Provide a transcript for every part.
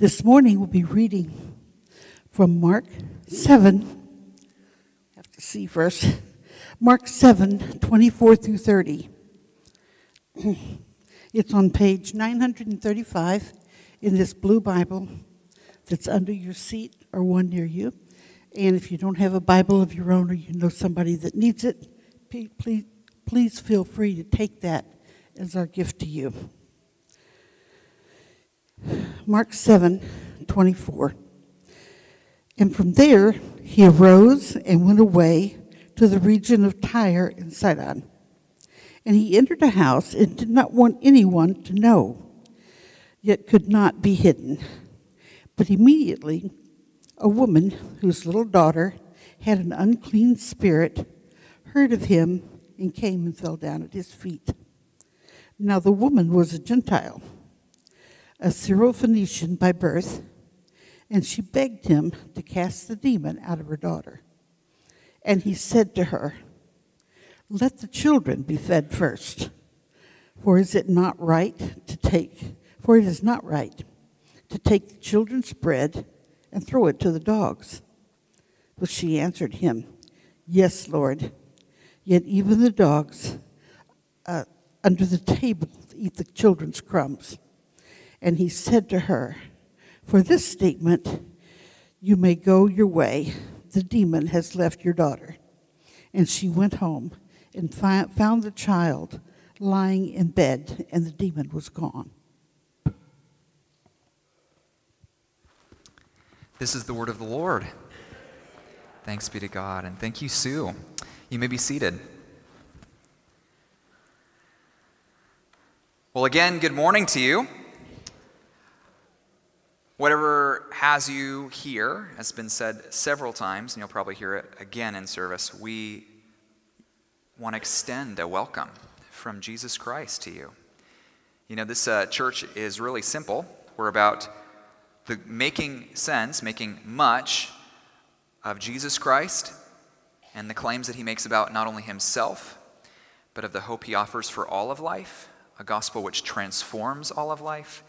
This morning we'll be reading from Mark 7. I have to see first. Mark 7, 24 through 30. It's on page 935 in this blue Bible that's under your seat or one near you. And if you don't have a Bible of your own or you know somebody that needs it, please, please feel free to take that as our gift to you. Mark 7 24. And from there he arose and went away to the region of Tyre and Sidon. And he entered a house and did not want anyone to know, yet could not be hidden. But immediately a woman whose little daughter had an unclean spirit heard of him and came and fell down at his feet. Now the woman was a Gentile, a Syrophoenician by birth, and she begged him to cast the demon out of her daughter. And he said to her, Let the children be fed first, for is it not right to take, for it is not right to take the children's bread and throw it to the dogs. But she answered him, Yes, Lord, yet even the dogs uh, under the table eat the children's crumbs. And he said to her, For this statement, you may go your way. The demon has left your daughter. And she went home and fi- found the child lying in bed, and the demon was gone. This is the word of the Lord. Thanks be to God. And thank you, Sue. You may be seated. Well, again, good morning to you. Whatever has you here has been said several times, and you'll probably hear it again in service. We want to extend a welcome from Jesus Christ to you. You know, this uh, church is really simple. We're about the making sense, making much of Jesus Christ and the claims that he makes about not only himself, but of the hope he offers for all of life, a gospel which transforms all of life.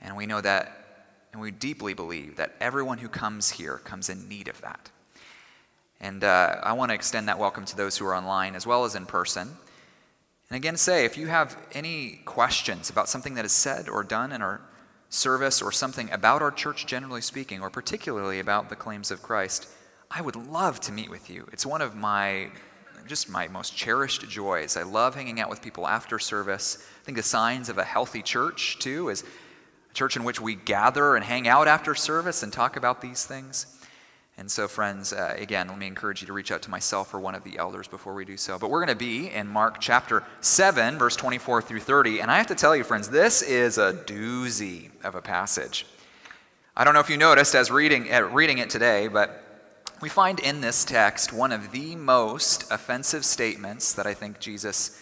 And we know that, and we deeply believe that everyone who comes here comes in need of that. And uh, I want to extend that welcome to those who are online as well as in person. And again, say if you have any questions about something that is said or done in our service or something about our church, generally speaking, or particularly about the claims of Christ, I would love to meet with you. It's one of my just my most cherished joys. I love hanging out with people after service. I think the signs of a healthy church, too, is church in which we gather and hang out after service and talk about these things. And so, friends, uh, again, let me encourage you to reach out to myself or one of the elders before we do so. But we're going to be in Mark chapter 7, verse 24 through 30. And I have to tell you, friends, this is a doozy of a passage. I don't know if you noticed as reading, uh, reading it today, but we find in this text one of the most offensive statements that I think Jesus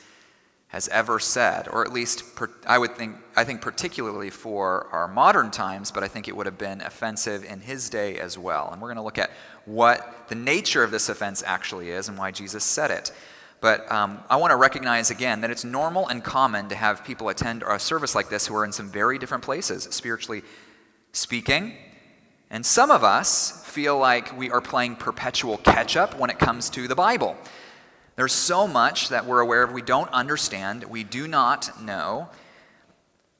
has ever said, or at least per, I would think, I think particularly for our modern times, but I think it would have been offensive in his day as well. And we're going to look at what the nature of this offense actually is and why Jesus said it. But um, I want to recognize again that it's normal and common to have people attend a service like this who are in some very different places, spiritually speaking. And some of us feel like we are playing perpetual catch up when it comes to the Bible. There's so much that we're aware of we don't understand, we do not know.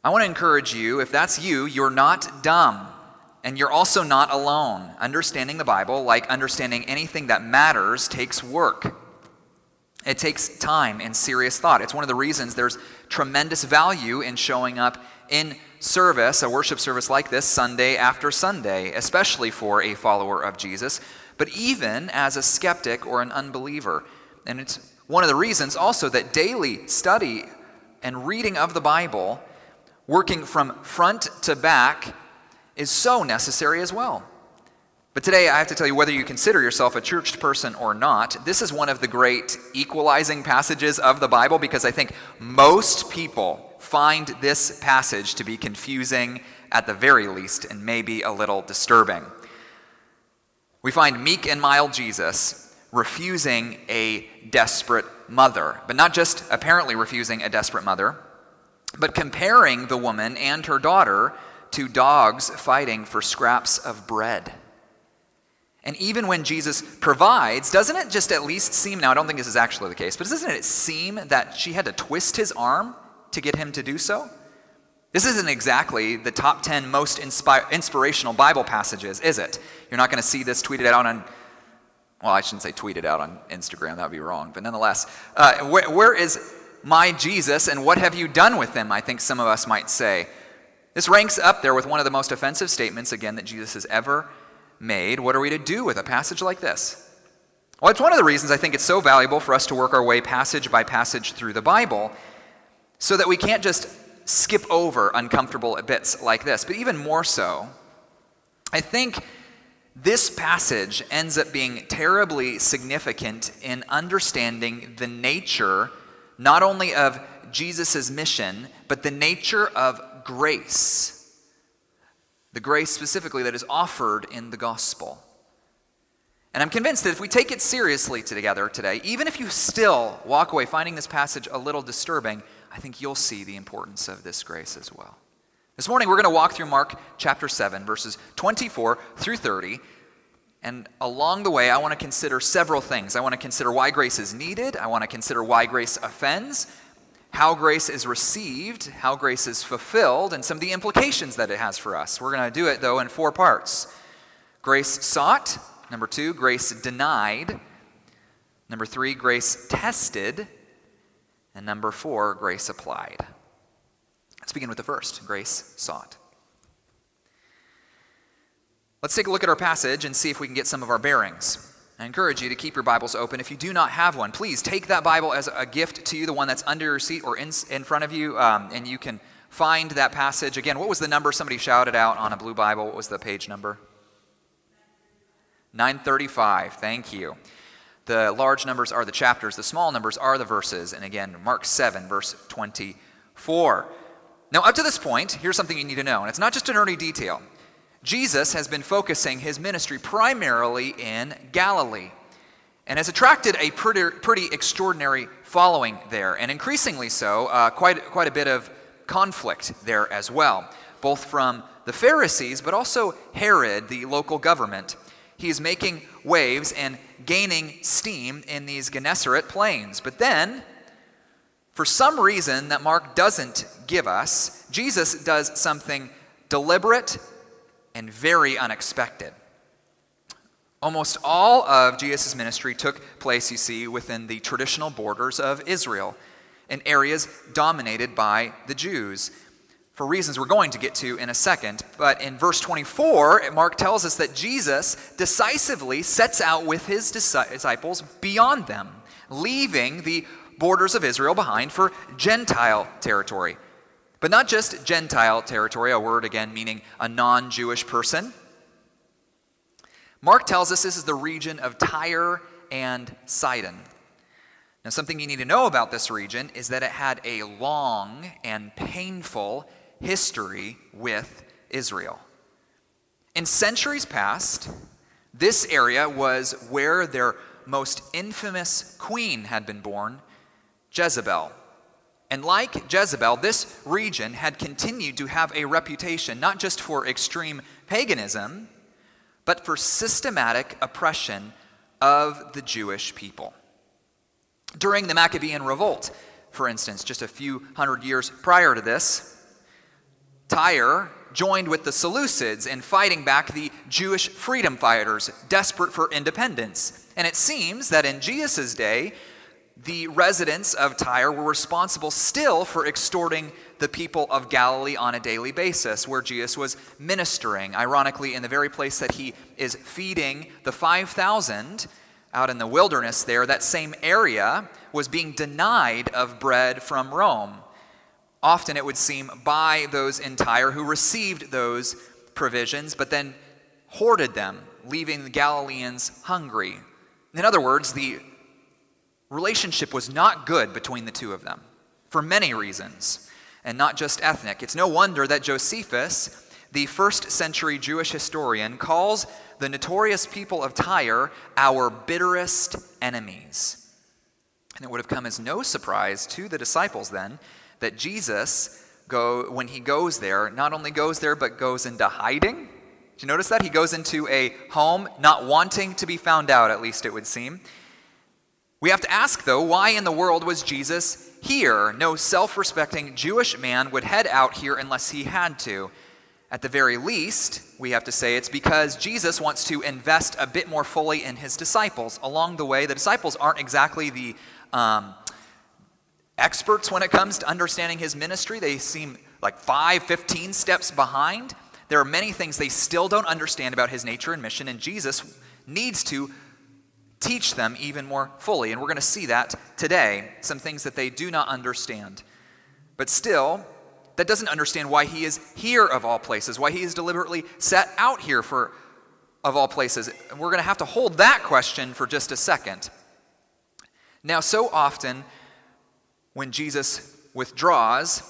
I want to encourage you, if that's you, you're not dumb. And you're also not alone. Understanding the Bible, like understanding anything that matters, takes work. It takes time and serious thought. It's one of the reasons there's tremendous value in showing up in service, a worship service like this, Sunday after Sunday, especially for a follower of Jesus, but even as a skeptic or an unbeliever. And it's one of the reasons also that daily study and reading of the Bible, working from front to back, is so necessary as well. But today, I have to tell you whether you consider yourself a churched person or not, this is one of the great equalizing passages of the Bible because I think most people find this passage to be confusing at the very least and maybe a little disturbing. We find meek and mild Jesus refusing a desperate mother. But not just apparently refusing a desperate mother, but comparing the woman and her daughter to dogs fighting for scraps of bread. And even when Jesus provides, doesn't it just at least seem, now I don't think this is actually the case, but doesn't it seem that she had to twist his arm to get him to do so? This isn't exactly the top 10 most inspi- inspirational Bible passages, is it? You're not going to see this tweeted out on, well, I shouldn't say tweeted out on Instagram, that would be wrong, but nonetheless, uh, where, where is my Jesus and what have you done with him? I think some of us might say. This ranks up there with one of the most offensive statements, again, that Jesus has ever made. What are we to do with a passage like this? Well, it's one of the reasons I think it's so valuable for us to work our way passage by passage through the Bible so that we can't just skip over uncomfortable bits like this. But even more so, I think this passage ends up being terribly significant in understanding the nature not only of Jesus' mission, but the nature of grace the grace specifically that is offered in the gospel. And I'm convinced that if we take it seriously together today, even if you still walk away finding this passage a little disturbing, I think you'll see the importance of this grace as well. This morning, we're going to walk through Mark chapter 7, verses 24 through 30. And along the way, I want to consider several things. I want to consider why grace is needed, I want to consider why grace offends, how grace is received, how grace is fulfilled, and some of the implications that it has for us. We're going to do it, though, in four parts grace sought, number two, grace denied, number three, grace tested, and number four, grace applied. Let's begin with the first grace sought. Let's take a look at our passage and see if we can get some of our bearings. I encourage you to keep your Bibles open. If you do not have one, please take that Bible as a gift to you, the one that's under your seat or in, in front of you, um, and you can find that passage. Again, what was the number somebody shouted out on a blue Bible? What was the page number? 935. Thank you. The large numbers are the chapters, the small numbers are the verses. And again, Mark 7, verse 24. Now, up to this point, here's something you need to know, and it's not just an early detail. Jesus has been focusing his ministry primarily in Galilee and has attracted a pretty, pretty extraordinary following there, and increasingly so, uh, quite, quite a bit of conflict there as well, both from the Pharisees, but also Herod, the local government. He is making waves and gaining steam in these Gennesaret plains. But then, for some reason that Mark doesn't give us, Jesus does something deliberate and very unexpected. Almost all of Jesus' ministry took place, you see, within the traditional borders of Israel, in areas dominated by the Jews, for reasons we're going to get to in a second. But in verse 24, Mark tells us that Jesus decisively sets out with his disciples beyond them, leaving the borders of Israel behind for Gentile territory. But not just Gentile territory, a word again meaning a non Jewish person. Mark tells us this is the region of Tyre and Sidon. Now, something you need to know about this region is that it had a long and painful history with Israel. In centuries past, this area was where their most infamous queen had been born, Jezebel. And like Jezebel, this region had continued to have a reputation not just for extreme paganism, but for systematic oppression of the Jewish people. During the Maccabean Revolt, for instance, just a few hundred years prior to this, Tyre joined with the Seleucids in fighting back the Jewish freedom fighters desperate for independence. And it seems that in Jesus' day, the residents of Tyre were responsible still for extorting the people of Galilee on a daily basis, where Jesus was ministering. Ironically, in the very place that he is feeding the 5,000 out in the wilderness there, that same area was being denied of bread from Rome. Often it would seem by those in Tyre who received those provisions, but then hoarded them, leaving the Galileans hungry. In other words, the relationship was not good between the two of them for many reasons, and not just ethnic. It's no wonder that Josephus, the first century Jewish historian, calls the notorious people of Tyre our bitterest enemies. And it would have come as no surprise to the disciples then that Jesus, go, when he goes there, not only goes there, but goes into hiding. Did you notice that? He goes into a home not wanting to be found out, at least it would seem. We have to ask, though, why in the world was Jesus here? No self respecting Jewish man would head out here unless he had to. At the very least, we have to say it's because Jesus wants to invest a bit more fully in his disciples. Along the way, the disciples aren't exactly the um, experts when it comes to understanding his ministry. They seem like 5, 15 steps behind. There are many things they still don't understand about his nature and mission, and Jesus needs to teach them even more fully. And we're going to see that today, some things that they do not understand. But still, that doesn't understand why he is here of all places, why he is deliberately set out here for of all places. And we're going to have to hold that question for just a second. Now, so often when Jesus withdraws,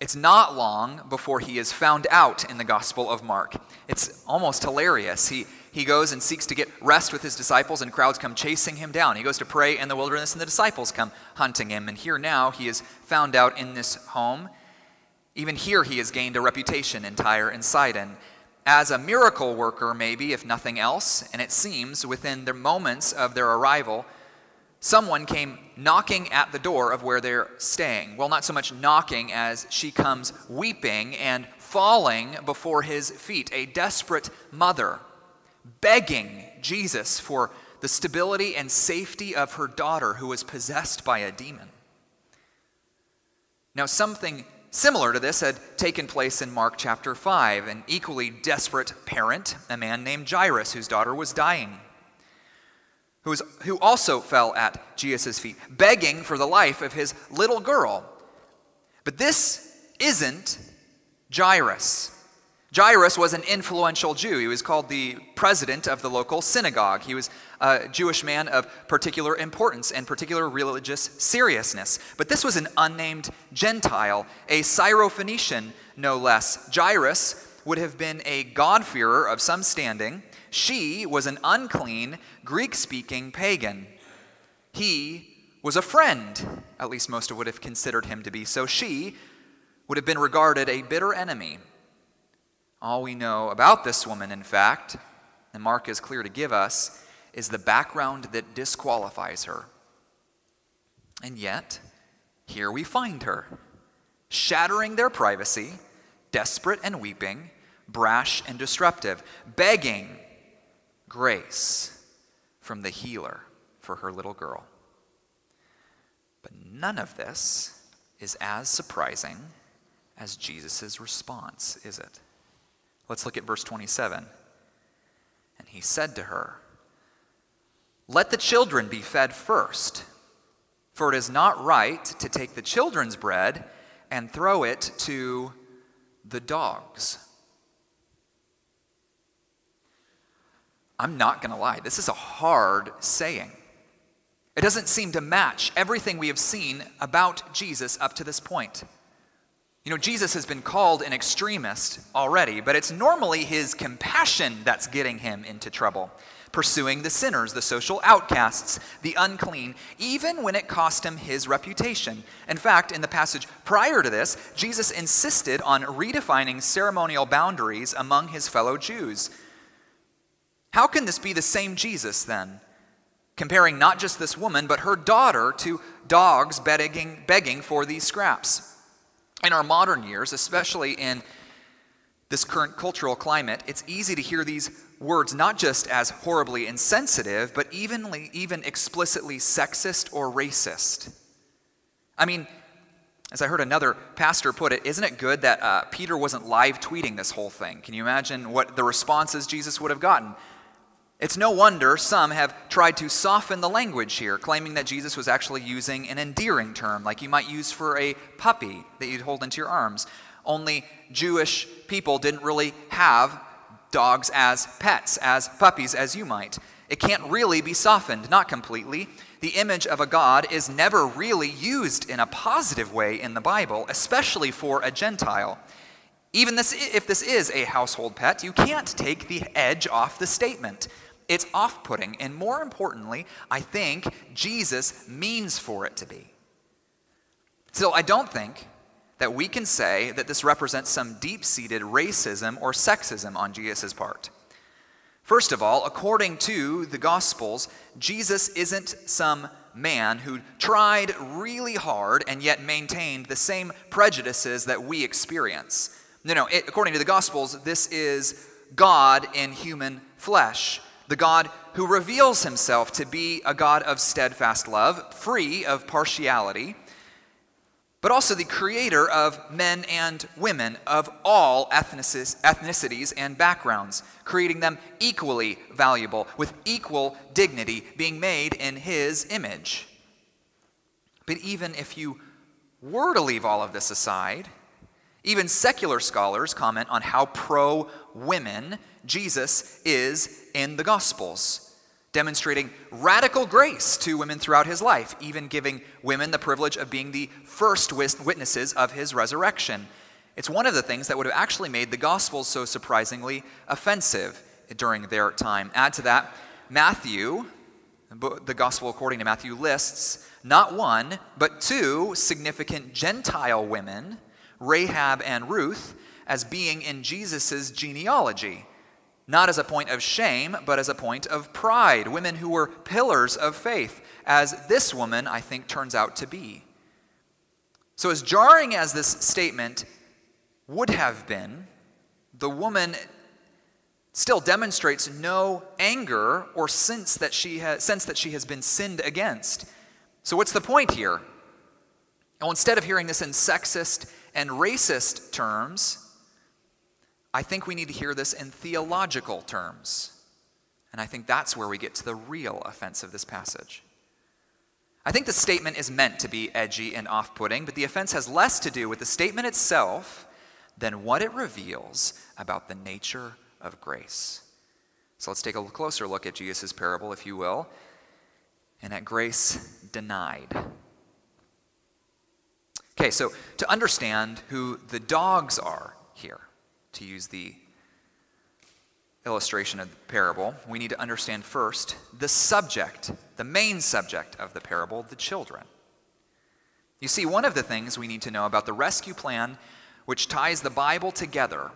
it's not long before he is found out in the Gospel of Mark. It's almost hilarious. He, he goes and seeks to get rest with his disciples, and crowds come chasing him down. He goes to pray in the wilderness, and the disciples come hunting him. And here now he is found out in this home. Even here, he has gained a reputation in Tyre and Sidon as a miracle worker, maybe, if nothing else. And it seems within the moments of their arrival, someone came knocking at the door of where they're staying. Well, not so much knocking as she comes weeping and falling before his feet, a desperate mother, begging Jesus for the stability and safety of her daughter who was possessed by a demon. Now, something Similar to this had taken place in Mark chapter 5. An equally desperate parent, a man named Jairus, whose daughter was dying, who, was, who also fell at Jesus' feet, begging for the life of his little girl. But this isn't Jairus. Jairus was an influential Jew. He was called the president of the local synagogue. He was a Jewish man of particular importance and particular religious seriousness. But this was an unnamed Gentile, a Syrophoenician, no less. Jairus would have been a God-fearer of some standing. She was an unclean, Greek speaking pagan. He was a friend, at least most would have considered him to be. So she would have been regarded a bitter enemy all we know about this woman, in fact, and Mark is clear to give us, is the background that disqualifies her. And yet, here we find her, shattering their privacy, desperate and weeping, brash and disruptive, begging grace from the healer for her little girl. But none of this is as surprising as Jesus' response, is it? Let's look at verse 27. And he said to her, Let the children be fed first, for it is not right to take the children's bread and throw it to the dogs. I'm not going to lie, this is a hard saying. It doesn't seem to match everything we have seen about Jesus up to this point. You know, Jesus has been called an extremist already, but it's normally his compassion that's getting him into trouble, pursuing the sinners, the social outcasts, the unclean, even when it cost him his reputation. In fact, in the passage prior to this, Jesus insisted on redefining ceremonial boundaries among his fellow Jews. How can this be the same Jesus then? Comparing not just this woman, but her daughter to dogs begging, begging for these scraps in our modern years, especially in this current cultural climate, it's easy to hear these words not just as horribly insensitive, but evenly, even explicitly sexist or racist. I mean, as I heard another pastor put it, isn't it good that uh, Peter wasn't live tweeting this whole thing? Can you imagine what the responses Jesus would have gotten? It's no wonder some have tried to soften the language here, claiming that Jesus was actually using an endearing term, like you might use for a puppy that you'd hold into your arms. Only Jewish people didn't really have dogs as pets, as puppies, as you might. It can't really be softened, not completely. The image of a God is never really used in a positive way in the Bible, especially for a Gentile. Even this, if this is a household pet, you can't take the edge off the statement. It's off putting, and more importantly, I think Jesus means for it to be. So I don't think that we can say that this represents some deep seated racism or sexism on Jesus' part. First of all, according to the Gospels, Jesus isn't some man who tried really hard and yet maintained the same prejudices that we experience. No, no, it, according to the Gospels, this is God in human flesh, the God who reveals himself to be a God of steadfast love, free of partiality, but also the creator of men and women of all ethnicities and backgrounds, creating them equally valuable, with equal dignity, being made in his image. But even if you were to leave all of this aside, even secular scholars comment on how pro women Jesus is in the Gospels demonstrating radical grace to women throughout his life, even giving women the privilege of being the first witnesses of his resurrection. It's one of the things that would have actually made the Gospels so surprisingly offensive during their time. Add to that, Matthew, the Gospel according to Matthew, lists not one, but two significant Gentile women, Rahab and Ruth, as being in Jesus' genealogy not as a point of shame, but as a point of pride. Women who were pillars of faith, as this woman, I think, turns out to be. So, as jarring as this statement would have been, the woman still demonstrates no anger or sense that she has, sense that she has been sinned against. So, what's the point here? Well, instead of hearing this in sexist and racist terms, I think we need to hear this in theological terms. And I think that's where we get to the real offense of this passage. I think the statement is meant to be edgy and off putting, but the offense has less to do with the statement itself than what it reveals about the nature of grace. So let's take a closer look at Jesus' parable, if you will, and at grace denied. Okay, so to understand who the dogs are here, to use the illustration of the parable, we need to understand first the subject, the main subject of the parable, the children. You see, one of the things we need to know about the rescue plan, which ties the Bible together,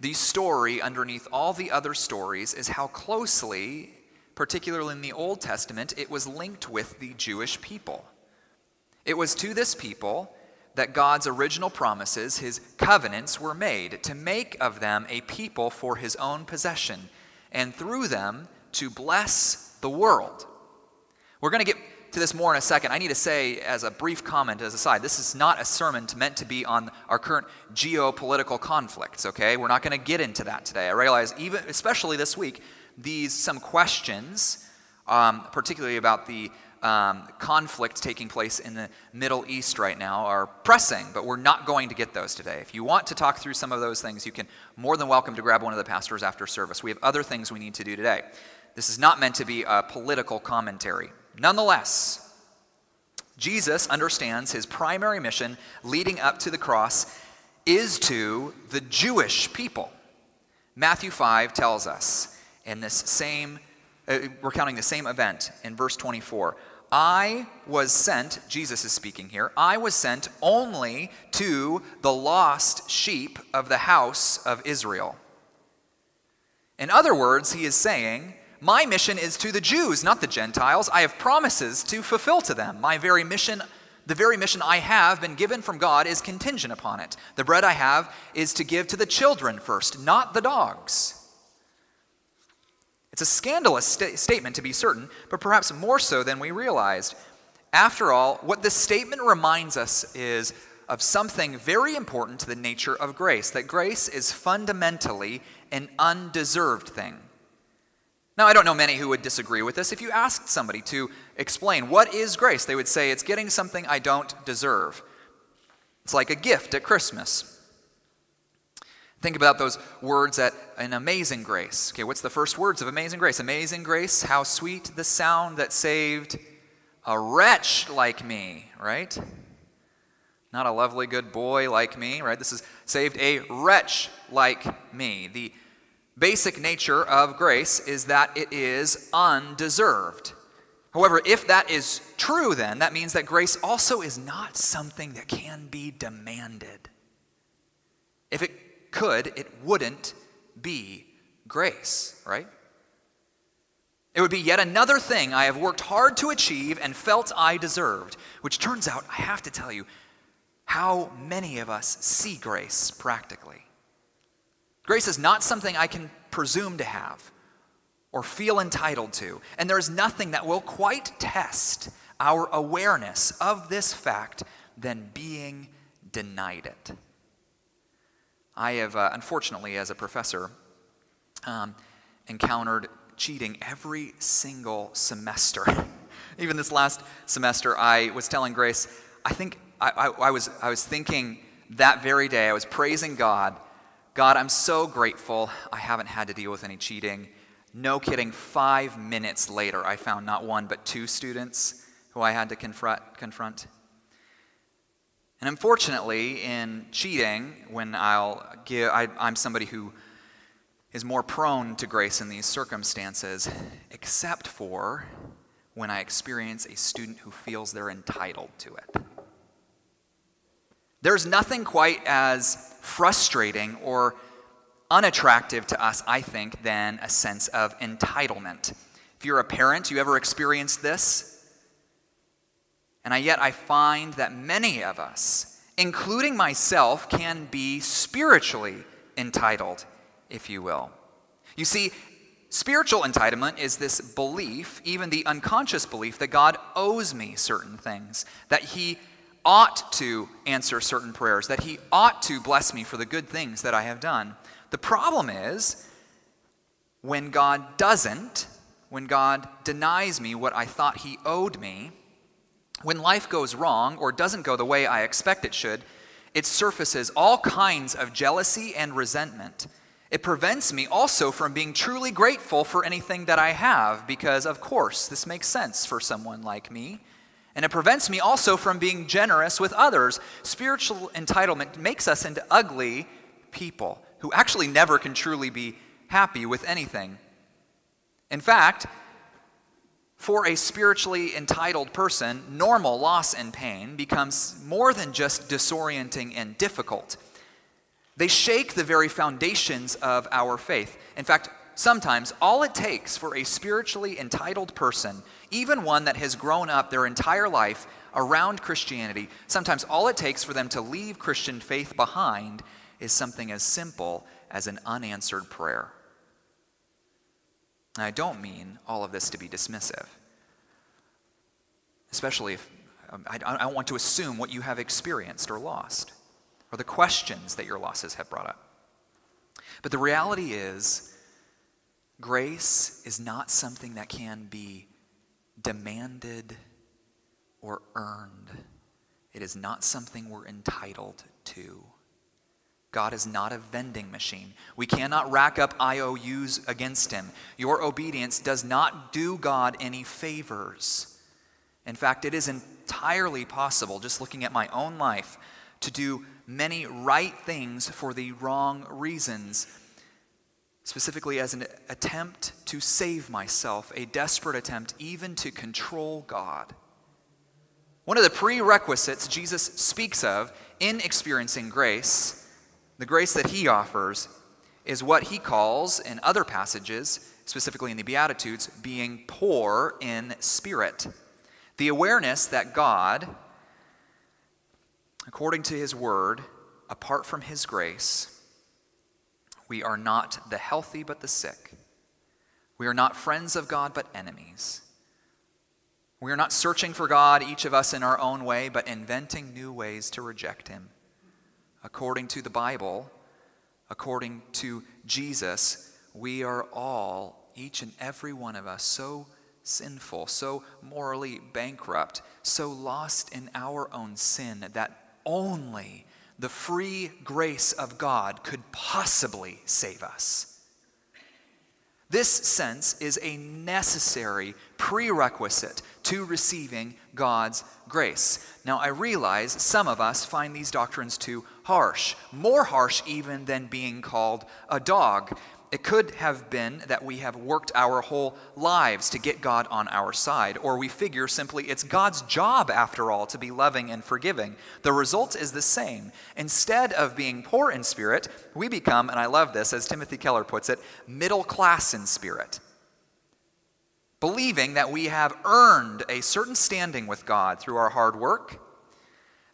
the story underneath all the other stories, is how closely, particularly in the Old Testament, it was linked with the Jewish people. It was to this people that God's original promises, his covenants, were made to make of them a people for his own possession, and through them to bless the world. We're going to get to this more in a second. I need to say, as a brief comment, as a side, this is not a sermon meant to be on our current geopolitical conflicts, okay? We're not going to get into that today. I realize, even especially this week, these some questions, um, particularly about the um, conflict taking place in the Middle East right now are pressing, but we're not going to get those today. If you want to talk through some of those things, you can more than welcome to grab one of the pastors after service. We have other things we need to do today. This is not meant to be a political commentary. Nonetheless, Jesus understands his primary mission leading up to the cross is to the Jewish people. Matthew 5 tells us in this same, uh, we're counting the same event in verse 24. I was sent, Jesus is speaking here, I was sent only to the lost sheep of the house of Israel. In other words, he is saying, My mission is to the Jews, not the Gentiles. I have promises to fulfill to them. My very mission, the very mission I have been given from God, is contingent upon it. The bread I have is to give to the children first, not the dogs. It's a scandalous st- statement to be certain, but perhaps more so than we realized. After all, what this statement reminds us is of something very important to the nature of grace that grace is fundamentally an undeserved thing. Now, I don't know many who would disagree with this. If you asked somebody to explain what is grace, they would say it's getting something I don't deserve. It's like a gift at Christmas. Think about those words at an amazing grace. Okay, what's the first words of amazing grace? Amazing grace, how sweet the sound that saved a wretch like me, right? Not a lovely good boy like me, right? This is saved a wretch like me. The basic nature of grace is that it is undeserved. However, if that is true, then that means that grace also is not something that can be demanded. If it could, it wouldn't be grace, right? It would be yet another thing I have worked hard to achieve and felt I deserved, which turns out, I have to tell you, how many of us see grace practically. Grace is not something I can presume to have or feel entitled to, and there is nothing that will quite test our awareness of this fact than being denied it. I have, uh, unfortunately, as a professor, um, encountered cheating every single semester. Even this last semester, I was telling Grace, I think I, I, I, was, I was thinking that very day, I was praising God. God, I'm so grateful I haven't had to deal with any cheating. No kidding, five minutes later, I found not one but two students who I had to confront. confront. And unfortunately, in cheating, when I'll give, I, I'm somebody who is more prone to grace in these circumstances, except for when I experience a student who feels they're entitled to it. There's nothing quite as frustrating or unattractive to us, I think, than a sense of entitlement. If you're a parent, you ever experienced this? And yet I find that many of us, including myself, can be spiritually entitled if you will. You see, spiritual entitlement is this belief, even the unconscious belief, that God owes me certain things, that He ought to answer certain prayers, that He ought to bless me for the good things that I have done. The problem is when God doesn't, when God denies me what I thought He owed me, when life goes wrong or doesn't go the way I expect it should, it surfaces all kinds of jealousy and resentment. It prevents me also from being truly grateful for anything that I have, because, of course, this makes sense for someone like me. And it prevents me also from being generous with others. Spiritual entitlement makes us into ugly people who actually never can truly be happy with anything. In fact, for a spiritually entitled person, normal loss and pain becomes more than just disorienting and difficult. They shake the very foundations of our faith. In fact, sometimes all it takes for a spiritually entitled person, even one that has grown up their entire life around Christianity, sometimes all it takes for them to leave Christian faith behind is something as simple as an unanswered prayer. Now, I don't mean all of this to be dismissive, especially if um, I, I don't want to assume what you have experienced or lost or the questions that your losses have brought up. But the reality is, grace is not something that can be demanded or earned. It is not something we're entitled to. God is not a vending machine. We cannot rack up IOUs against him. Your obedience does not do God any favors. In fact, it is entirely possible, just looking at my own life, to do many right things for the wrong reasons, specifically as an attempt to save myself, a desperate attempt even to control God. One of the prerequisites Jesus speaks of in experiencing grace, the grace that he offers, is what he calls in other passages, specifically in the Beatitudes, being poor in spirit. The awareness that God, according to his word, apart from his grace, we are not the healthy but the sick. We are not friends of God but enemies. We are not searching for God, each of us in our own way, but inventing new ways to reject him. According to the Bible, according to Jesus, we are all, each and every one of us, so sinful, so morally bankrupt, so lost in our own sin that only the free grace of God could possibly save us. This sense is a necessary prerequisite to receiving God's grace. Now, I realize some of us find these doctrines too harsh, more harsh even than being called a dog. It could have been that we have worked our whole lives to get God on our side, or we figure simply it's God's job, after all, to be loving and forgiving. The result is the same. Instead of being poor in spirit, we become, and I love this, as Timothy Keller puts it, middle class in spirit. Believing that we have earned a certain standing with God through our hard work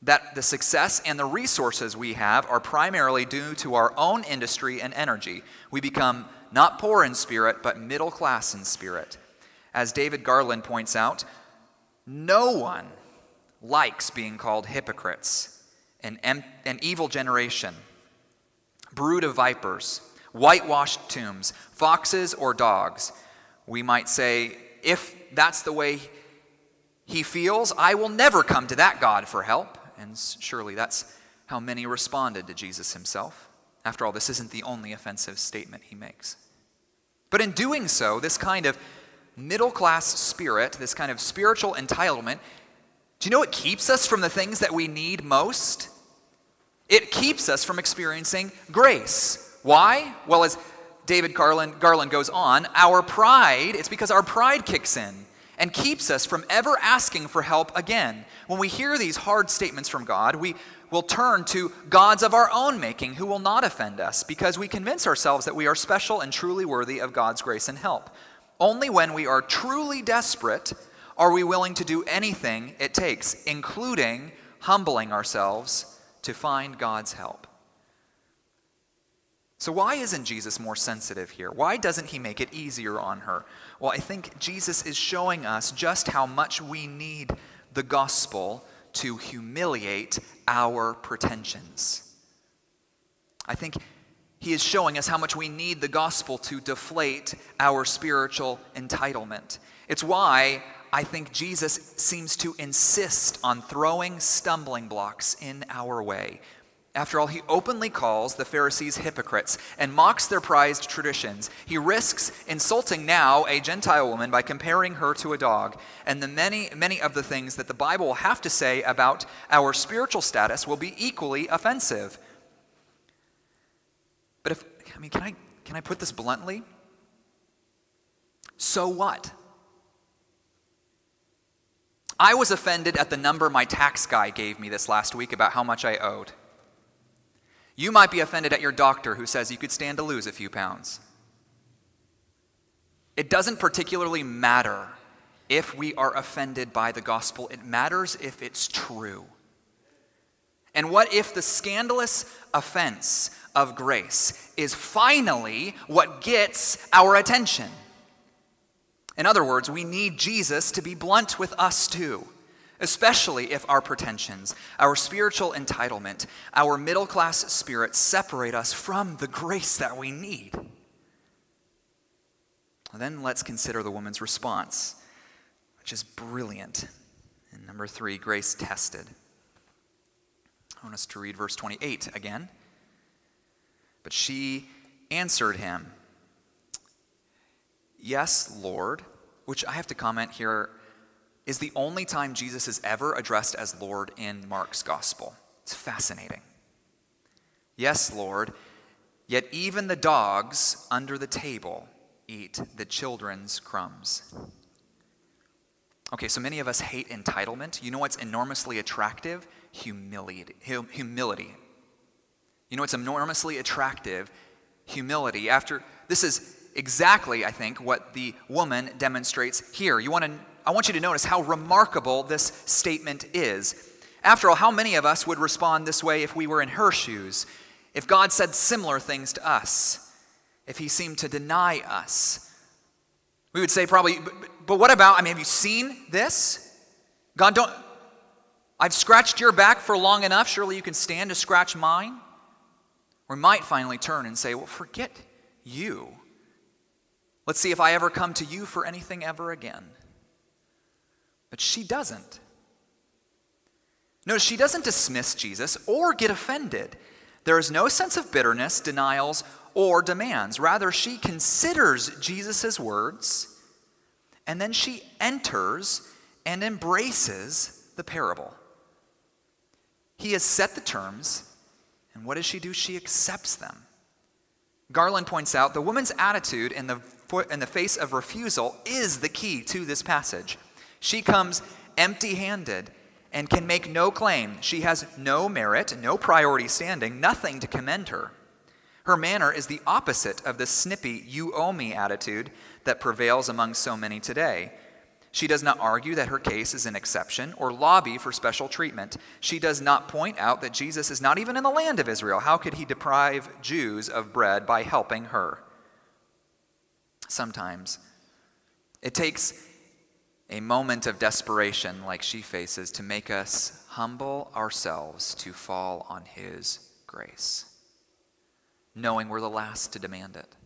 that the success and the resources we have are primarily due to our own industry and energy. We become not poor in spirit, but middle class in spirit. As David Garland points out, no one likes being called hypocrites, an, an evil generation, brood of vipers, whitewashed tombs, foxes or dogs. We might say, if that's the way he feels, I will never come to that God for help. And surely that's how many responded to Jesus himself. After all, this isn't the only offensive statement he makes. But in doing so, this kind of middle class spirit, this kind of spiritual entitlement, do you know what keeps us from the things that we need most? It keeps us from experiencing grace. Why? Well, as David Garland, Garland goes on, our pride, it's because our pride kicks in and keeps us from ever asking for help again. When we hear these hard statements from God, we will turn to gods of our own making who will not offend us because we convince ourselves that we are special and truly worthy of God's grace and help. Only when we are truly desperate are we willing to do anything it takes, including humbling ourselves to find God's help. So, why isn't Jesus more sensitive here? Why doesn't he make it easier on her? Well, I think Jesus is showing us just how much we need the gospel to humiliate our pretensions. I think he is showing us how much we need the gospel to deflate our spiritual entitlement. It's why I think Jesus seems to insist on throwing stumbling blocks in our way. After all, he openly calls the Pharisees hypocrites and mocks their prized traditions. He risks insulting now a Gentile woman by comparing her to a dog. And the many, many of the things that the Bible will have to say about our spiritual status will be equally offensive. But if, I mean, can I, can I put this bluntly? So what? I was offended at the number my tax guy gave me this last week about how much I owed. You might be offended at your doctor who says you could stand to lose a few pounds. It doesn't particularly matter if we are offended by the gospel, it matters if it's true. And what if the scandalous offense of grace is finally what gets our attention? In other words, we need Jesus to be blunt with us too especially if our pretensions, our spiritual entitlement, our middle class spirit separate us from the grace that we need. Then let's consider the woman's response, which is brilliant. And number three, grace tested. I want us to read verse 28 again. But she answered him, Yes, Lord, which I have to comment here is the only time Jesus is ever addressed as Lord in Mark's gospel. It's fascinating. Yes, Lord, yet even the dogs under the table eat the children's crumbs. Okay, so many of us hate entitlement. You know what's enormously attractive? Humility. Humility. You know what's enormously attractive? Humility. After this is exactly, I think, what the woman demonstrates here. You want to I want you to notice how remarkable this statement is. After all, how many of us would respond this way if we were in her shoes? If God said similar things to us? If he seemed to deny us? We would say probably, but, but what about, I mean, have you seen this? God, don't, I've scratched your back for long enough. Surely you can stand to scratch mine? We might finally turn and say, well, forget you. Let's see if I ever come to you for anything ever again. But she doesn't. Notice she doesn't dismiss Jesus or get offended. There is no sense of bitterness, denials, or demands. Rather, she considers Jesus' words and then she enters and embraces the parable. He has set the terms, and what does she do? She accepts them. Garland points out the woman's attitude in the, in the face of refusal is the key to this passage. She comes empty handed and can make no claim. She has no merit, no priority standing, nothing to commend her. Her manner is the opposite of the snippy, you owe me attitude that prevails among so many today. She does not argue that her case is an exception or lobby for special treatment. She does not point out that Jesus is not even in the land of Israel. How could he deprive Jews of bread by helping her? Sometimes it takes a moment of desperation like she faces to make us humble ourselves to fall on his grace, knowing we're the last to demand it.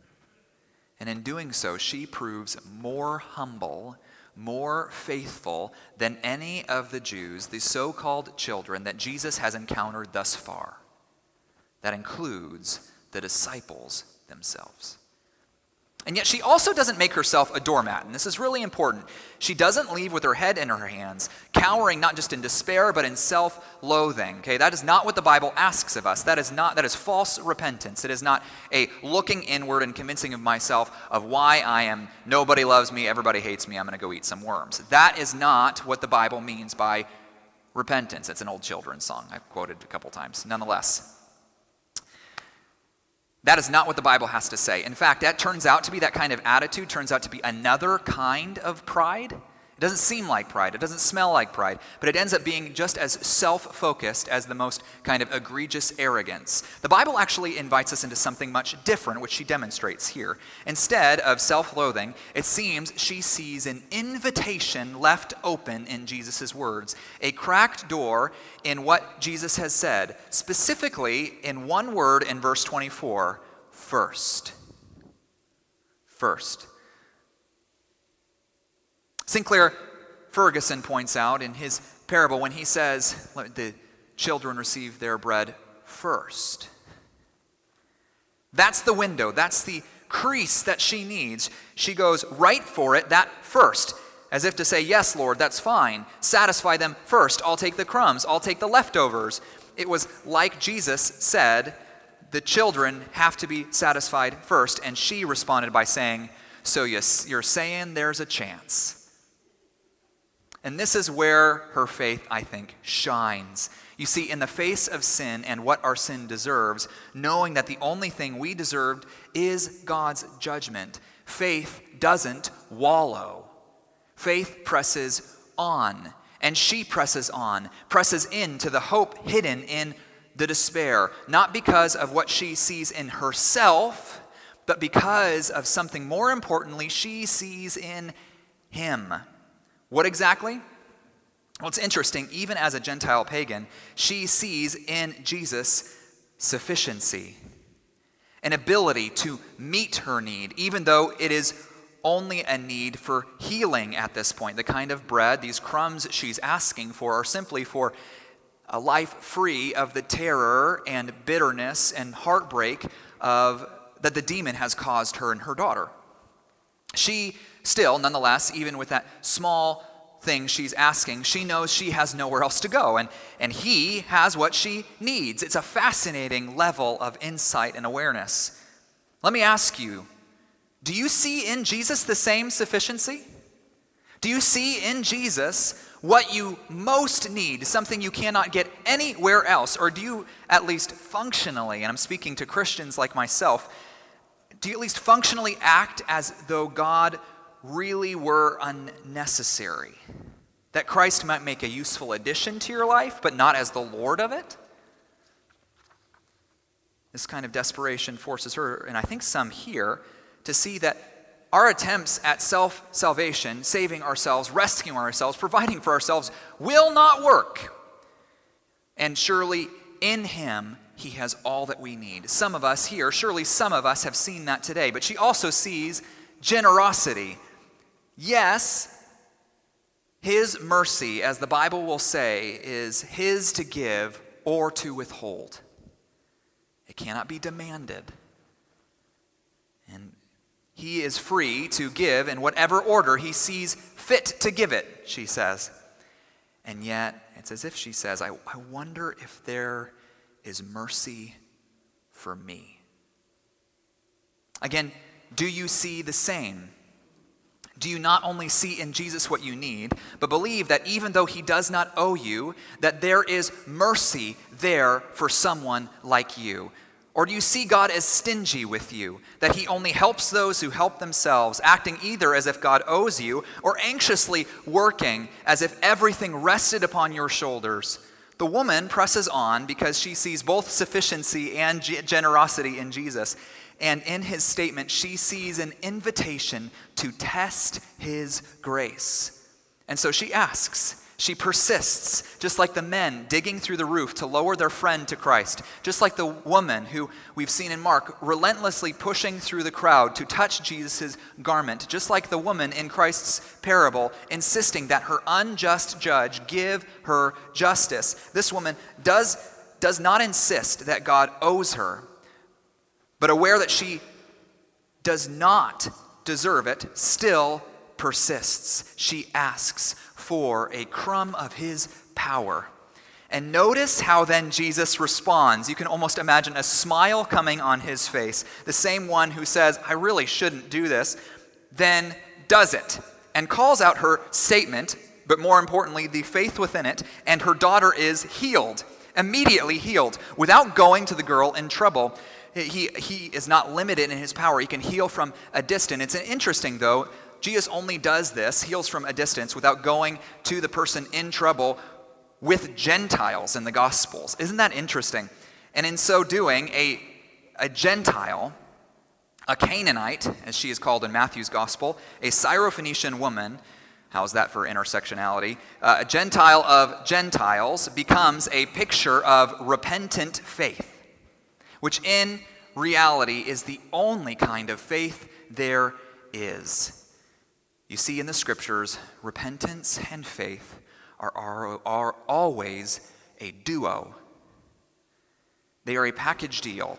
And in doing so, she proves more humble more faithful than any of the Jews, the so called children that Jesus has encountered thus far. That includes the disciples themselves. And yet she also doesn't make herself a doormat. And this is really important. She doesn't leave with her head in her hands, cowering not just in despair, but in self loathing. Okay, that is not what the Bible asks of us. That is not, that is false repentance. It is not a looking inward and convincing of myself of why I am, nobody loves me, everybody hates me, I'm going to go eat some worms. That is not what the Bible means by repentance. It's an old children's song I've quoted a couple times. Nonetheless, that is not what the Bible has to say. In fact, that turns out to be that kind of attitude, turns out to be another kind of pride. It doesn't seem like pride, it doesn't smell like pride, but it ends up being just as self focused as the most kind of egregious arrogance. The Bible actually invites us into something much different, which she demonstrates here. Instead of self loathing, it seems she sees an invitation left open in Jesus' words, a cracked door in what Jesus has said, specifically in one word in verse 24 first. First. Sinclair Ferguson points out in his parable when he says, Let the children receive their bread first. That's the window, that's the crease that she needs. She goes right for it, that first, as if to say, Yes, Lord, that's fine. Satisfy them first. I'll take the crumbs, I'll take the leftovers. It was like Jesus said, the children have to be satisfied first. And she responded by saying, So you're saying there's a chance. And this is where her faith, I think, shines. You see, in the face of sin and what our sin deserves, knowing that the only thing we deserved is God's judgment, faith doesn't wallow. Faith presses on, and she presses on, presses into the hope hidden in the despair, not because of what she sees in herself, but because of something more importantly she sees in Him. What exactly? Well, it's interesting. Even as a Gentile pagan, she sees in Jesus sufficiency, an ability to meet her need, even though it is only a need for healing at this point. The kind of bread, these crumbs she's asking for, are simply for a life free of the terror and bitterness and heartbreak of, that the demon has caused her and her daughter. She still, nonetheless, even with that small thing she's asking, she knows she has nowhere else to go, and, and he has what she needs. It's a fascinating level of insight and awareness. Let me ask you do you see in Jesus the same sufficiency? Do you see in Jesus what you most need, something you cannot get anywhere else? Or do you, at least functionally, and I'm speaking to Christians like myself, do you at least functionally act as though God really were unnecessary. That Christ might make a useful addition to your life, but not as the Lord of it. This kind of desperation forces her, and I think some here, to see that our attempts at self salvation, saving ourselves, rescuing ourselves, providing for ourselves, will not work. And surely in Him, He has all that we need. Some of us here, surely some of us have seen that today, but she also sees generosity Yes, his mercy, as the Bible will say, is his to give or to withhold. It cannot be demanded. And he is free to give in whatever order he sees fit to give it, she says. And yet, it's as if she says, I, I wonder if there is mercy for me. Again, do you see the same? Do you not only see in Jesus what you need, but believe that even though he does not owe you, that there is mercy there for someone like you? Or do you see God as stingy with you, that he only helps those who help themselves, acting either as if God owes you or anxiously working as if everything rested upon your shoulders? The woman presses on because she sees both sufficiency and generosity in Jesus. And in his statement, she sees an invitation to test his grace. And so she asks, she persists, just like the men digging through the roof to lower their friend to Christ, just like the woman who we've seen in Mark relentlessly pushing through the crowd to touch Jesus' garment, just like the woman in Christ's parable insisting that her unjust judge give her justice. This woman does, does not insist that God owes her, but aware that she does not deserve it, still persists. She asks for a crumb of his power. And notice how then Jesus responds. You can almost imagine a smile coming on his face. The same one who says, I really shouldn't do this, then does it and calls out her statement, but more importantly, the faith within it, and her daughter is healed, immediately healed, without going to the girl in trouble. He, he is not limited in his power. He can heal from a distance. It's interesting, though, Jesus only does this, heals from a distance, without going to the person in trouble with Gentiles in the Gospels. Isn't that interesting? And in so doing, a, a Gentile, a Canaanite, as she is called in Matthew's Gospel, a Syrophoenician woman, how's that for intersectionality? Uh, a Gentile of Gentiles becomes a picture of repentant faith, which in reality is the only kind of faith there is. You see, in the scriptures, repentance and faith are, are, are always a duo. They are a package deal,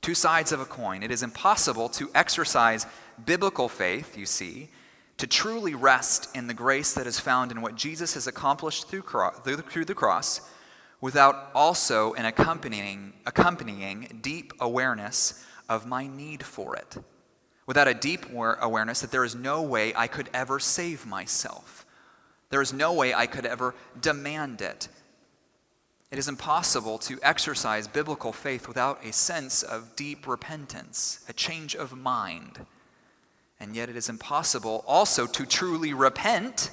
two sides of a coin. It is impossible to exercise biblical faith, you see, to truly rest in the grace that is found in what Jesus has accomplished through, through the cross without also an accompanying, accompanying deep awareness of my need for it without a deep awareness that there is no way I could ever save myself. There is no way I could ever demand it. It is impossible to exercise biblical faith without a sense of deep repentance, a change of mind. And yet, it is impossible also to truly repent,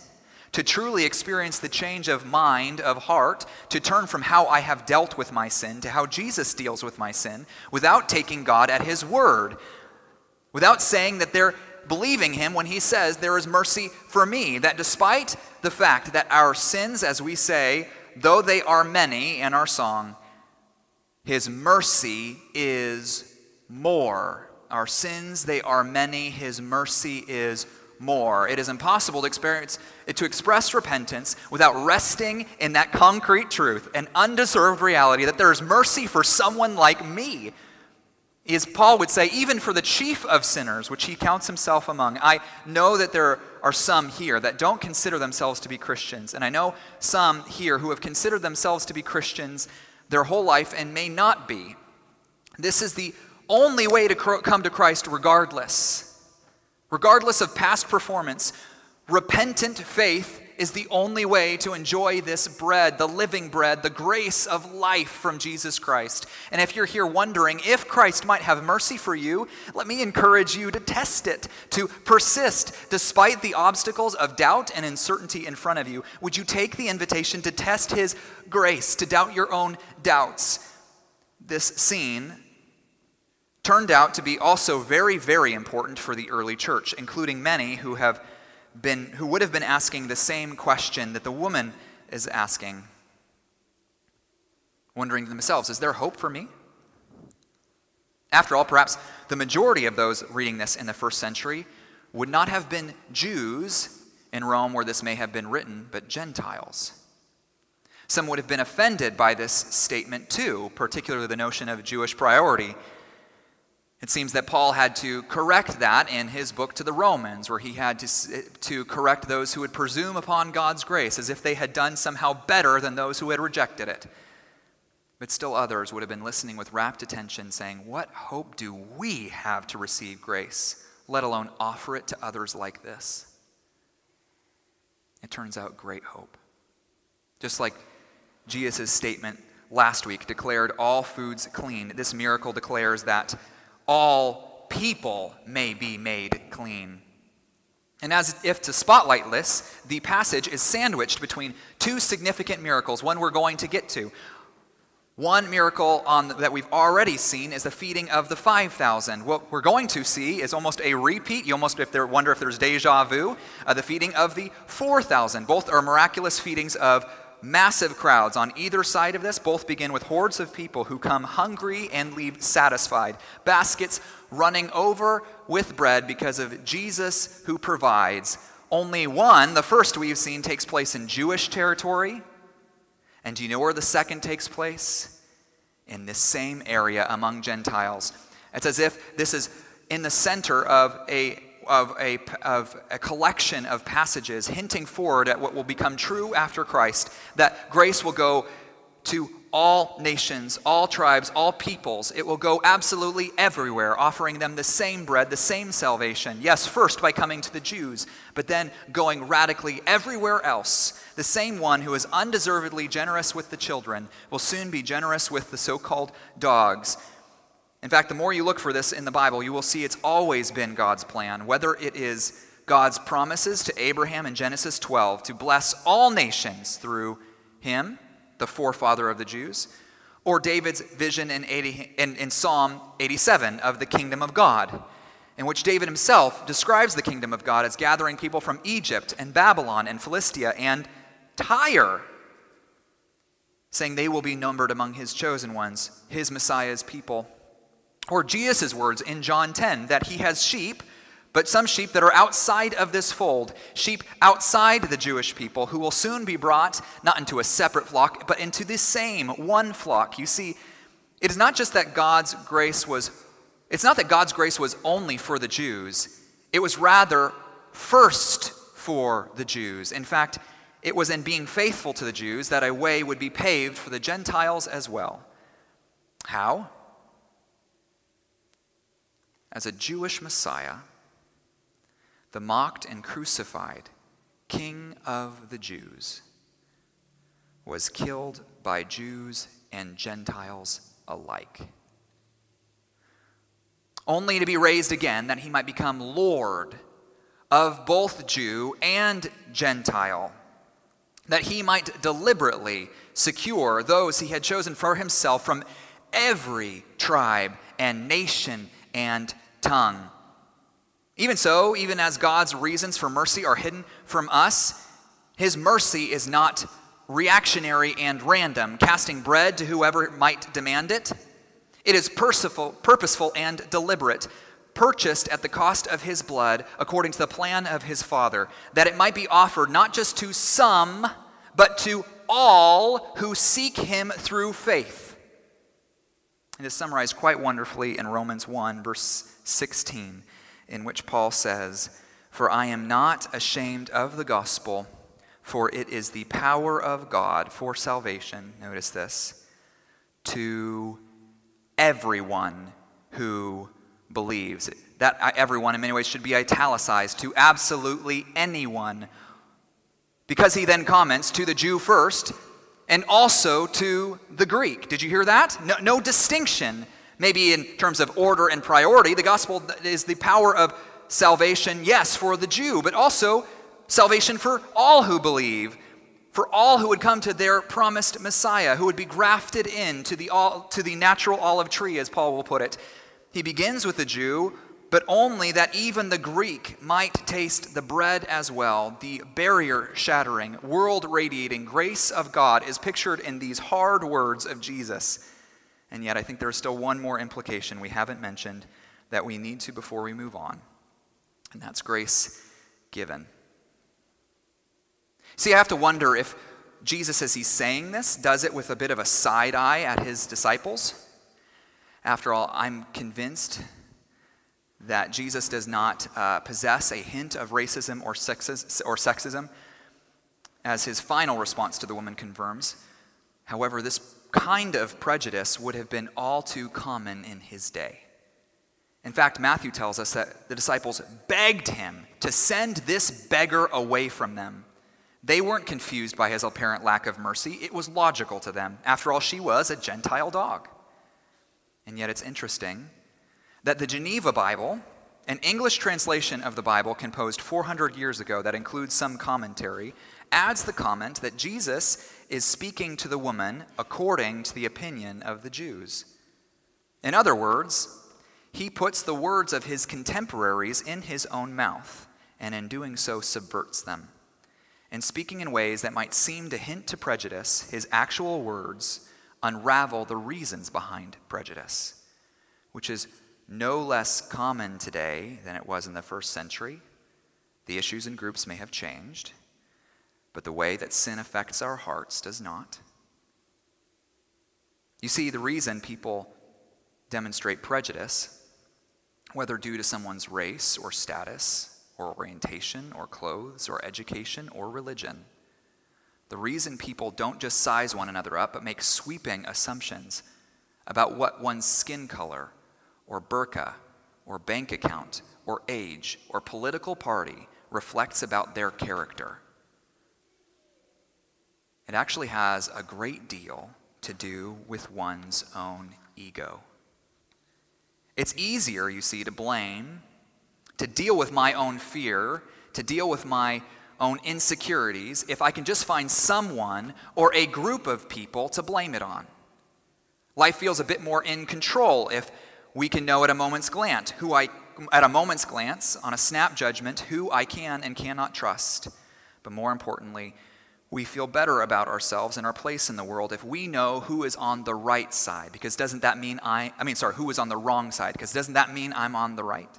to truly experience the change of mind, of heart, to turn from how I have dealt with my sin to how Jesus deals with my sin, without taking God at His word, without saying that they're believing him when he says, There is mercy for me. That despite the fact that our sins, as we say, though they are many in our song, his mercy is more. Our sins, they are many. His mercy is more. It is impossible to experience to express repentance without resting in that concrete truth, an undeserved reality that there is mercy for someone like me is Paul would say, even for the chief of sinners, which he counts himself among. I know that there are some here that don't consider themselves to be Christians, and I know some here who have considered themselves to be Christians their whole life and may not be. This is the only way to come to Christ, regardless. Regardless of past performance, repentant faith is the only way to enjoy this bread, the living bread, the grace of life from Jesus Christ. And if you're here wondering if Christ might have mercy for you, let me encourage you to test it, to persist despite the obstacles of doubt and uncertainty in front of you. Would you take the invitation to test his grace, to doubt your own doubts? This scene turned out to be also very, very important for the early church, including many who have been, who would have been asking the same question that the woman is asking, wondering to themselves, is there hope for me? After all, perhaps the majority of those reading this in the first century would not have been Jews in Rome where this may have been written, but Gentiles. Some would have been offended by this statement too, particularly the notion of Jewish priority it seems that Paul had to correct that in his book to the Romans, where he had to, to correct those who would presume upon God's grace as if they had done somehow better than those who had rejected it. But still others would have been listening with rapt attention, saying, What hope do we have to receive grace, let alone offer it to others like this? It turns out great hope. Just like Jesus' statement last week declared all foods clean, this miracle declares that all people may be made clean. And as if to spotlight this, the passage is sandwiched between two significant miracles, one we're going to get to. One miracle on, that we've already seen is the feeding of the 5,000. What we're going to see is almost a repeat. You almost if wonder if there's deja vu. Uh, the feeding of the 4,000. Both are miraculous feedings of massive crowds on either side of this. Both begin with hordes of people who come hungry and leave satisfied. Baskets running over with bread because of Jesus who provides. Only one, the first we've seen, takes place in Jewish territory. And do you know where the second takes place? In this same area among Gentiles. It's as if this is in the center of a, of a, of a collection of passages hinting forward at what will become true after Christ that grace will go to all nations, all tribes, all peoples. It will go absolutely everywhere, offering them the same bread, the same salvation. Yes, first by coming to the Jews, but then going radically everywhere else the same one who is undeservedly generous with the children will soon be generous with the so called dogs. In fact, the more you look for this in the Bible, you will see it's always been God's plan, whether it is God's promises to Abraham in Genesis 12 to bless all nations through him, the forefather of the Jews, or David's vision in, 80, in, in Psalm 87 of the kingdom of God in which David himself describes the kingdom of God as gathering people from Egypt and Babylon and Philistia and Tyre, saying they will be numbered among his chosen ones, his Messiah's people. Or Jesus' words in John 10 that he has sheep, but some sheep that are outside of this fold, sheep outside the Jewish people, who will soon be brought not into a separate flock, but into the same one flock. You see, it is not just that God's grace was, it's not that God's grace was only for the Jews, it was rather first for the Jews. In fact, it was in being faithful to the Jews that a way would be paved for the Gentiles as well. How? As a Jewish Messiah, the mocked and crucified King of the Jews was killed by Jews and Gentiles alike. Only to be raised again that he might become Lord of both Jew and Gentile that he might deliberately secure those he had chosen for himself from every tribe and nation and tongue. Even so, even as God's reasons for mercy are hidden from us, his mercy is not reactionary and random, casting bread to whoever might demand it. It is purposeful and deliberate, purchased at the cost of his blood according to the plan of his Father, that it might be offered not just to some, but to all who seek him through faith. It is summarized quite wonderfully in Romans 1, verse 16, in which Paul says, For I am not ashamed of the gospel, for it is the power of God for salvation, notice this, to everyone who believes. That uh, everyone, in many ways, should be italicized to absolutely anyone. Because he then comments to the Jew first and also to the Greek. Did you hear that? No, no distinction, maybe in terms of order and priority. The gospel is the power of salvation, yes, for the Jew, but also salvation for all who believe for all who would come to their promised Messiah, who would be grafted in to the, to the natural olive tree, as Paul will put it. He begins with the Jew, but only that even the Greek might taste the bread as well. The barrier shattering, world radiating grace of God is pictured in these hard words of Jesus. And yet, I think there's still one more implication we haven't mentioned that we need to before we move on, and that's grace given. See, I have to wonder if Jesus, as he's saying this, does it with a bit of a side eye at his disciples. After all, I'm convinced that Jesus does not uh, possess a hint of racism or, or sexism, as his final response to the woman confirms. However, this kind of prejudice would have been all too common in his day. In fact, Matthew tells us that the disciples begged him to send this beggar away from them. They weren't confused by his apparent lack of mercy. It was logical to them. After all, she was a Gentile dog. And yet, it's interesting that the Geneva Bible, an English translation of the Bible composed 400 years ago that includes some commentary, adds the comment that Jesus is speaking to the woman according to the opinion of the Jews. In other words, he puts the words of his contemporaries in his own mouth, and in doing so subverts them. And speaking in ways that might seem to hint to prejudice, his actual words unravel the reasons behind prejudice, which is no less common today than it was in the first century. The issues and groups may have changed, but the way that sin affects our hearts does not. You see, the reason people demonstrate prejudice, whether due to someone's race or status, or orientation, or clothes, or education, or religion, the reason people don't just size one another up, but make sweeping assumptions about what one's skin color, or burqa, or bank account, or age, or political party reflects about their character it actually has a great deal to do with one's own ego. It's easier, you see, to blame, to deal with my own fear, to deal with my own insecurities, if I can just find someone or a group of people to blame it on. Life feels a bit more in control if we can know at a moment's glance who I at a moment's glance on a snap judgment who I can and cannot trust. But more importantly, we feel better about ourselves and our place in the world if we know who is on the right side because doesn't that mean I I mean sorry who is on the wrong side because doesn't that mean I'm on the right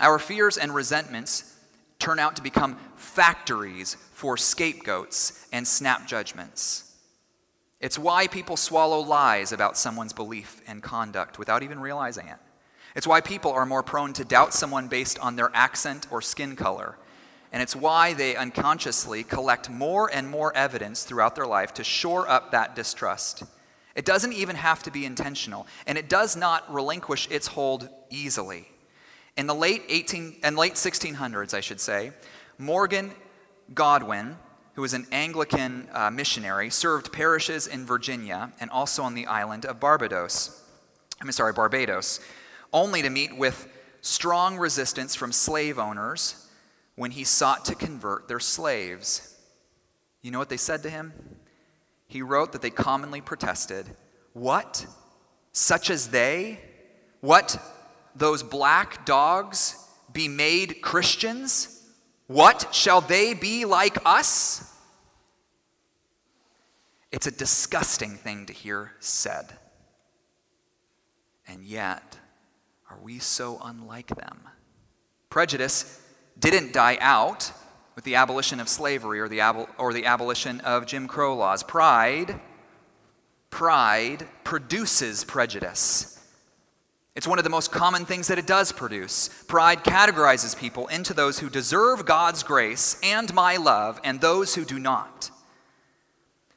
our fears and resentments turn out to become factories for scapegoats and snap judgments it's why people swallow lies about someone's belief and conduct without even realizing it it's why people are more prone to doubt someone based on their accent or skin color and it's why they unconsciously collect more and more evidence throughout their life to shore up that distrust. It doesn't even have to be intentional, and it does not relinquish its hold easily. In the late 18 and late 1600s, I should say, Morgan Godwin, who was an Anglican uh, missionary, served parishes in Virginia and also on the island of Barbados. I'm sorry, Barbados, only to meet with strong resistance from slave owners when he sought to convert their slaves. You know what they said to him? He wrote that they commonly protested, What? Such as they? What? Those black dogs be made Christians? What? Shall they be like us? It's a disgusting thing to hear said. And yet, are we so unlike them? Prejudice didn't die out with the abolition of slavery or the, abol- or the abolition of Jim Crow laws. Pride, pride produces prejudice. It's one of the most common things that it does produce. Pride categorizes people into those who deserve God's grace and my love and those who do not.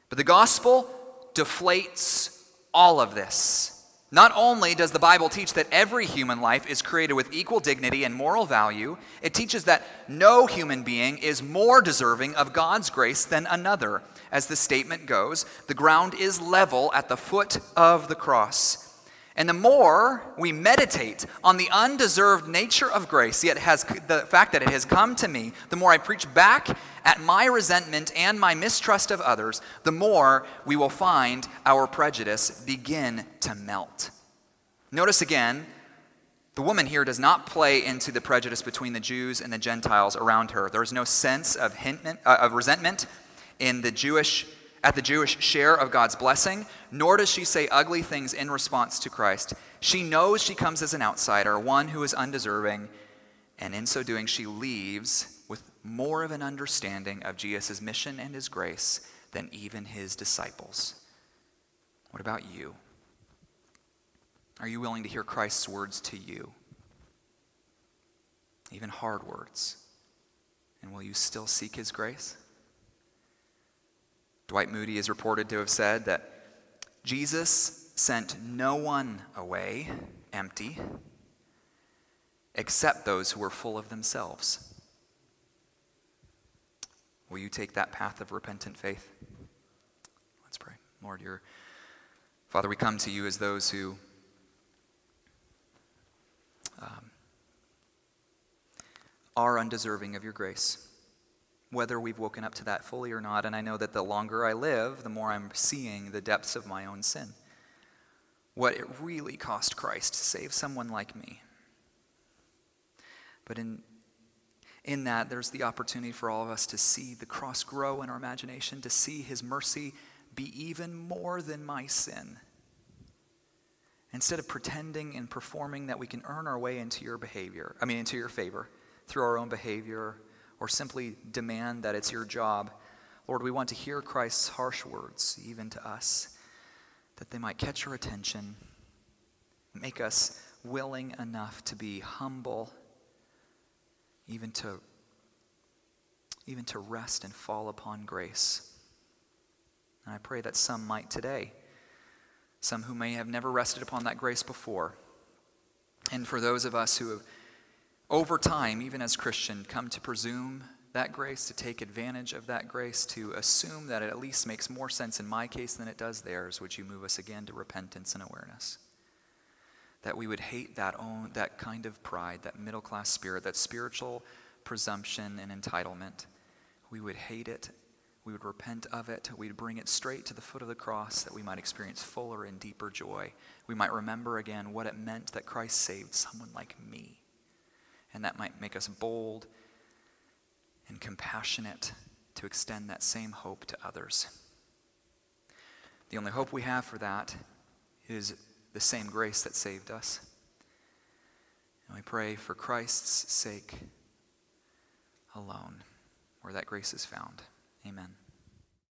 But the gospel deflates all of this. Not only does the Bible teach that every human life is created with equal dignity and moral value, it teaches that no human being is more deserving of God's grace than another. As the statement goes, the ground is level at the foot of the cross. And the more we meditate on the undeserved nature of grace, yet has the fact that it has come to me, the more I preach back at my resentment and my mistrust of others, the more we will find our prejudice begin to melt. Notice again, the woman here does not play into the prejudice between the Jews and the Gentiles around her. There is no sense of, uh, of resentment in the Jewish at the Jewish share of God's blessing, nor does she say ugly things in response to Christ. She knows she comes as an outsider, one who is undeserving, and in so doing, she leaves with more of an understanding of Jesus' mission and his grace than even his disciples. What about you? Are you willing to hear Christ's words to you? Even hard words. And will you still seek his grace? Dwight Moody is reported to have said that Jesus sent no one away empty except those who were full of themselves. Will you take that path of repentant faith? Let's pray. Lord, your Father, we come to you as those who um, are undeserving of your grace, whether we've woken up to that fully or not. And I know that the longer I live, the more I'm seeing the depths of my own sin. What it really cost Christ to save someone like me. But in in that, there's the opportunity for all of us to see the cross grow in our imagination, to see His mercy be even more than my sin. Instead of pretending and performing that we can earn our way into your behavior, I mean, into your favor, through our own behavior, or simply demand that it's your job, Lord, we want to hear Christ's harsh words, even to us, that they might catch our attention, make us willing enough to be humble even to, even to rest and fall upon grace. And I pray that some might today, some who may have never rested upon that grace before, and for those of us who have, over time, even as Christian, come to presume that grace, to take advantage of that grace, to assume that it at least makes more sense in my case than it does theirs, would you move us again to repentance and awareness? that we would hate that own that kind of pride, that middle class spirit, that spiritual presumption and entitlement. We would hate it. We would repent of it. We'd bring it straight to the foot of the cross that we might experience fuller and deeper joy. We might remember again what it meant that Christ saved someone like me. And that might make us bold and compassionate to extend that same hope to others. The only hope we have for that is the same grace that saved us. And we pray for Christ's sake alone, where that grace is found. Amen.